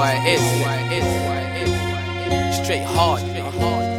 why it is. Straight hard.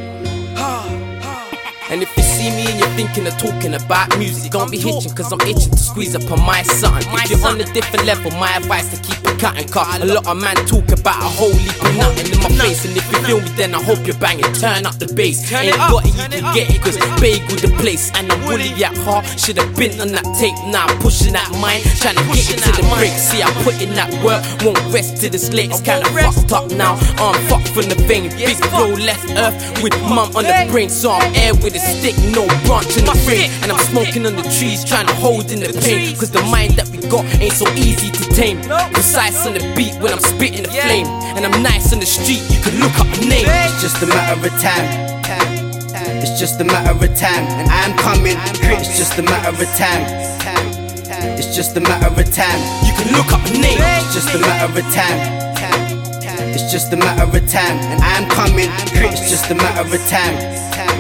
And if you see me and you're thinking of talking about music, don't be hitching, cause I'm itching to squeeze up on my son. If you're on a different level, my advice to keep it cutting cut. A lot of man talk about a whole heap of nothing in my face. And if you feel me, then I hope you're banging. Turn up the bass. Ain't got it, you can get it, cause bagel the place. And I'm woolly at heart. Should have been on that tape, now I'm pushing that mind. Trying to get it to the break. See, I put in that work, won't rest till this late. It's kinda fucked up now. I'm fucked from the vein. Big flow left earth with mum on the brain. So I'm air with a stick, no branch in the frame. And I'm smoking on the trees, trying to hold in the pain. Cause the mind that we got ain't so easy to tame. Precise on the beat when I'm spitting the flame. And I'm nice on the street, you can look up my name. It's just a matter of time. It's just a matter of time, and I'm coming. It's just a matter of time. It's just a matter of time. You can look up my name. It's just a matter of time. It's just a matter of time, and I'm coming. It's just a matter of time.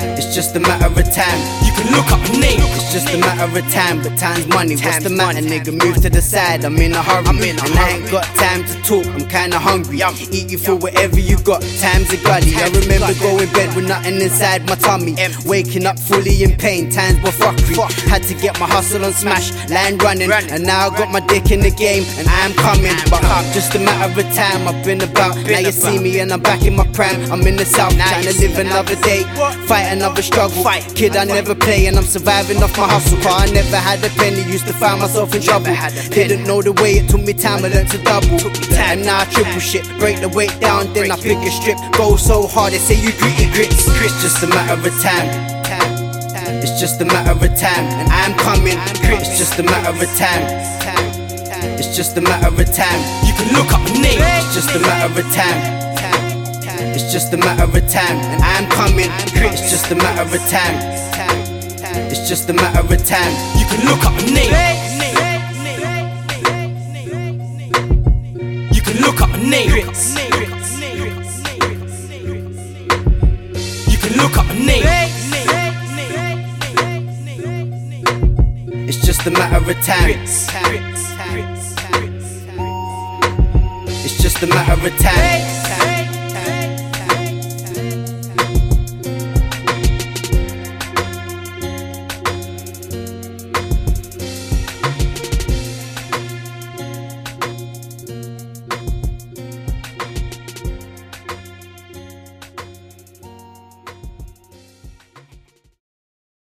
It's just a matter of time. Can look up my name. It's just a matter of time, but time's money. What's the matter, nigga? Move to the side. I'm in a hurry. I'm in and I ain't got time to talk. I'm kinda hungry. Eat you for whatever you got. Time's a gully. I remember going bed with nothing inside my tummy. Waking up fully in pain. Times were fuckery. Had to get my hustle on smash. Line running. And now I got my dick in the game. And I'm coming. But just a matter of time. I've been about. Now you see me and I'm back in my prime. I'm in the south. Trying to live another day. Fight another struggle. Kid, I never play and I'm surviving off my hustle. Car, I never had a penny, used to find myself in trouble. Didn't know the way, it took me time, I learned to double. And now I triple shit, break the weight down, then I pick a strip. Go so hard, they say you GRITTYgritz. It's just a matter of time. It's just a matter of time, and I'm coming. It's just a matter of time. It's just a matter of time. You can look up my name. It's just a matter of time. It's just a matter of time, and I'm coming. It's just a matter of time. It's just a matter of time. You can look up my name. You can look up my name. You can look up my name. It's just a matter of time. It's just a matter of time.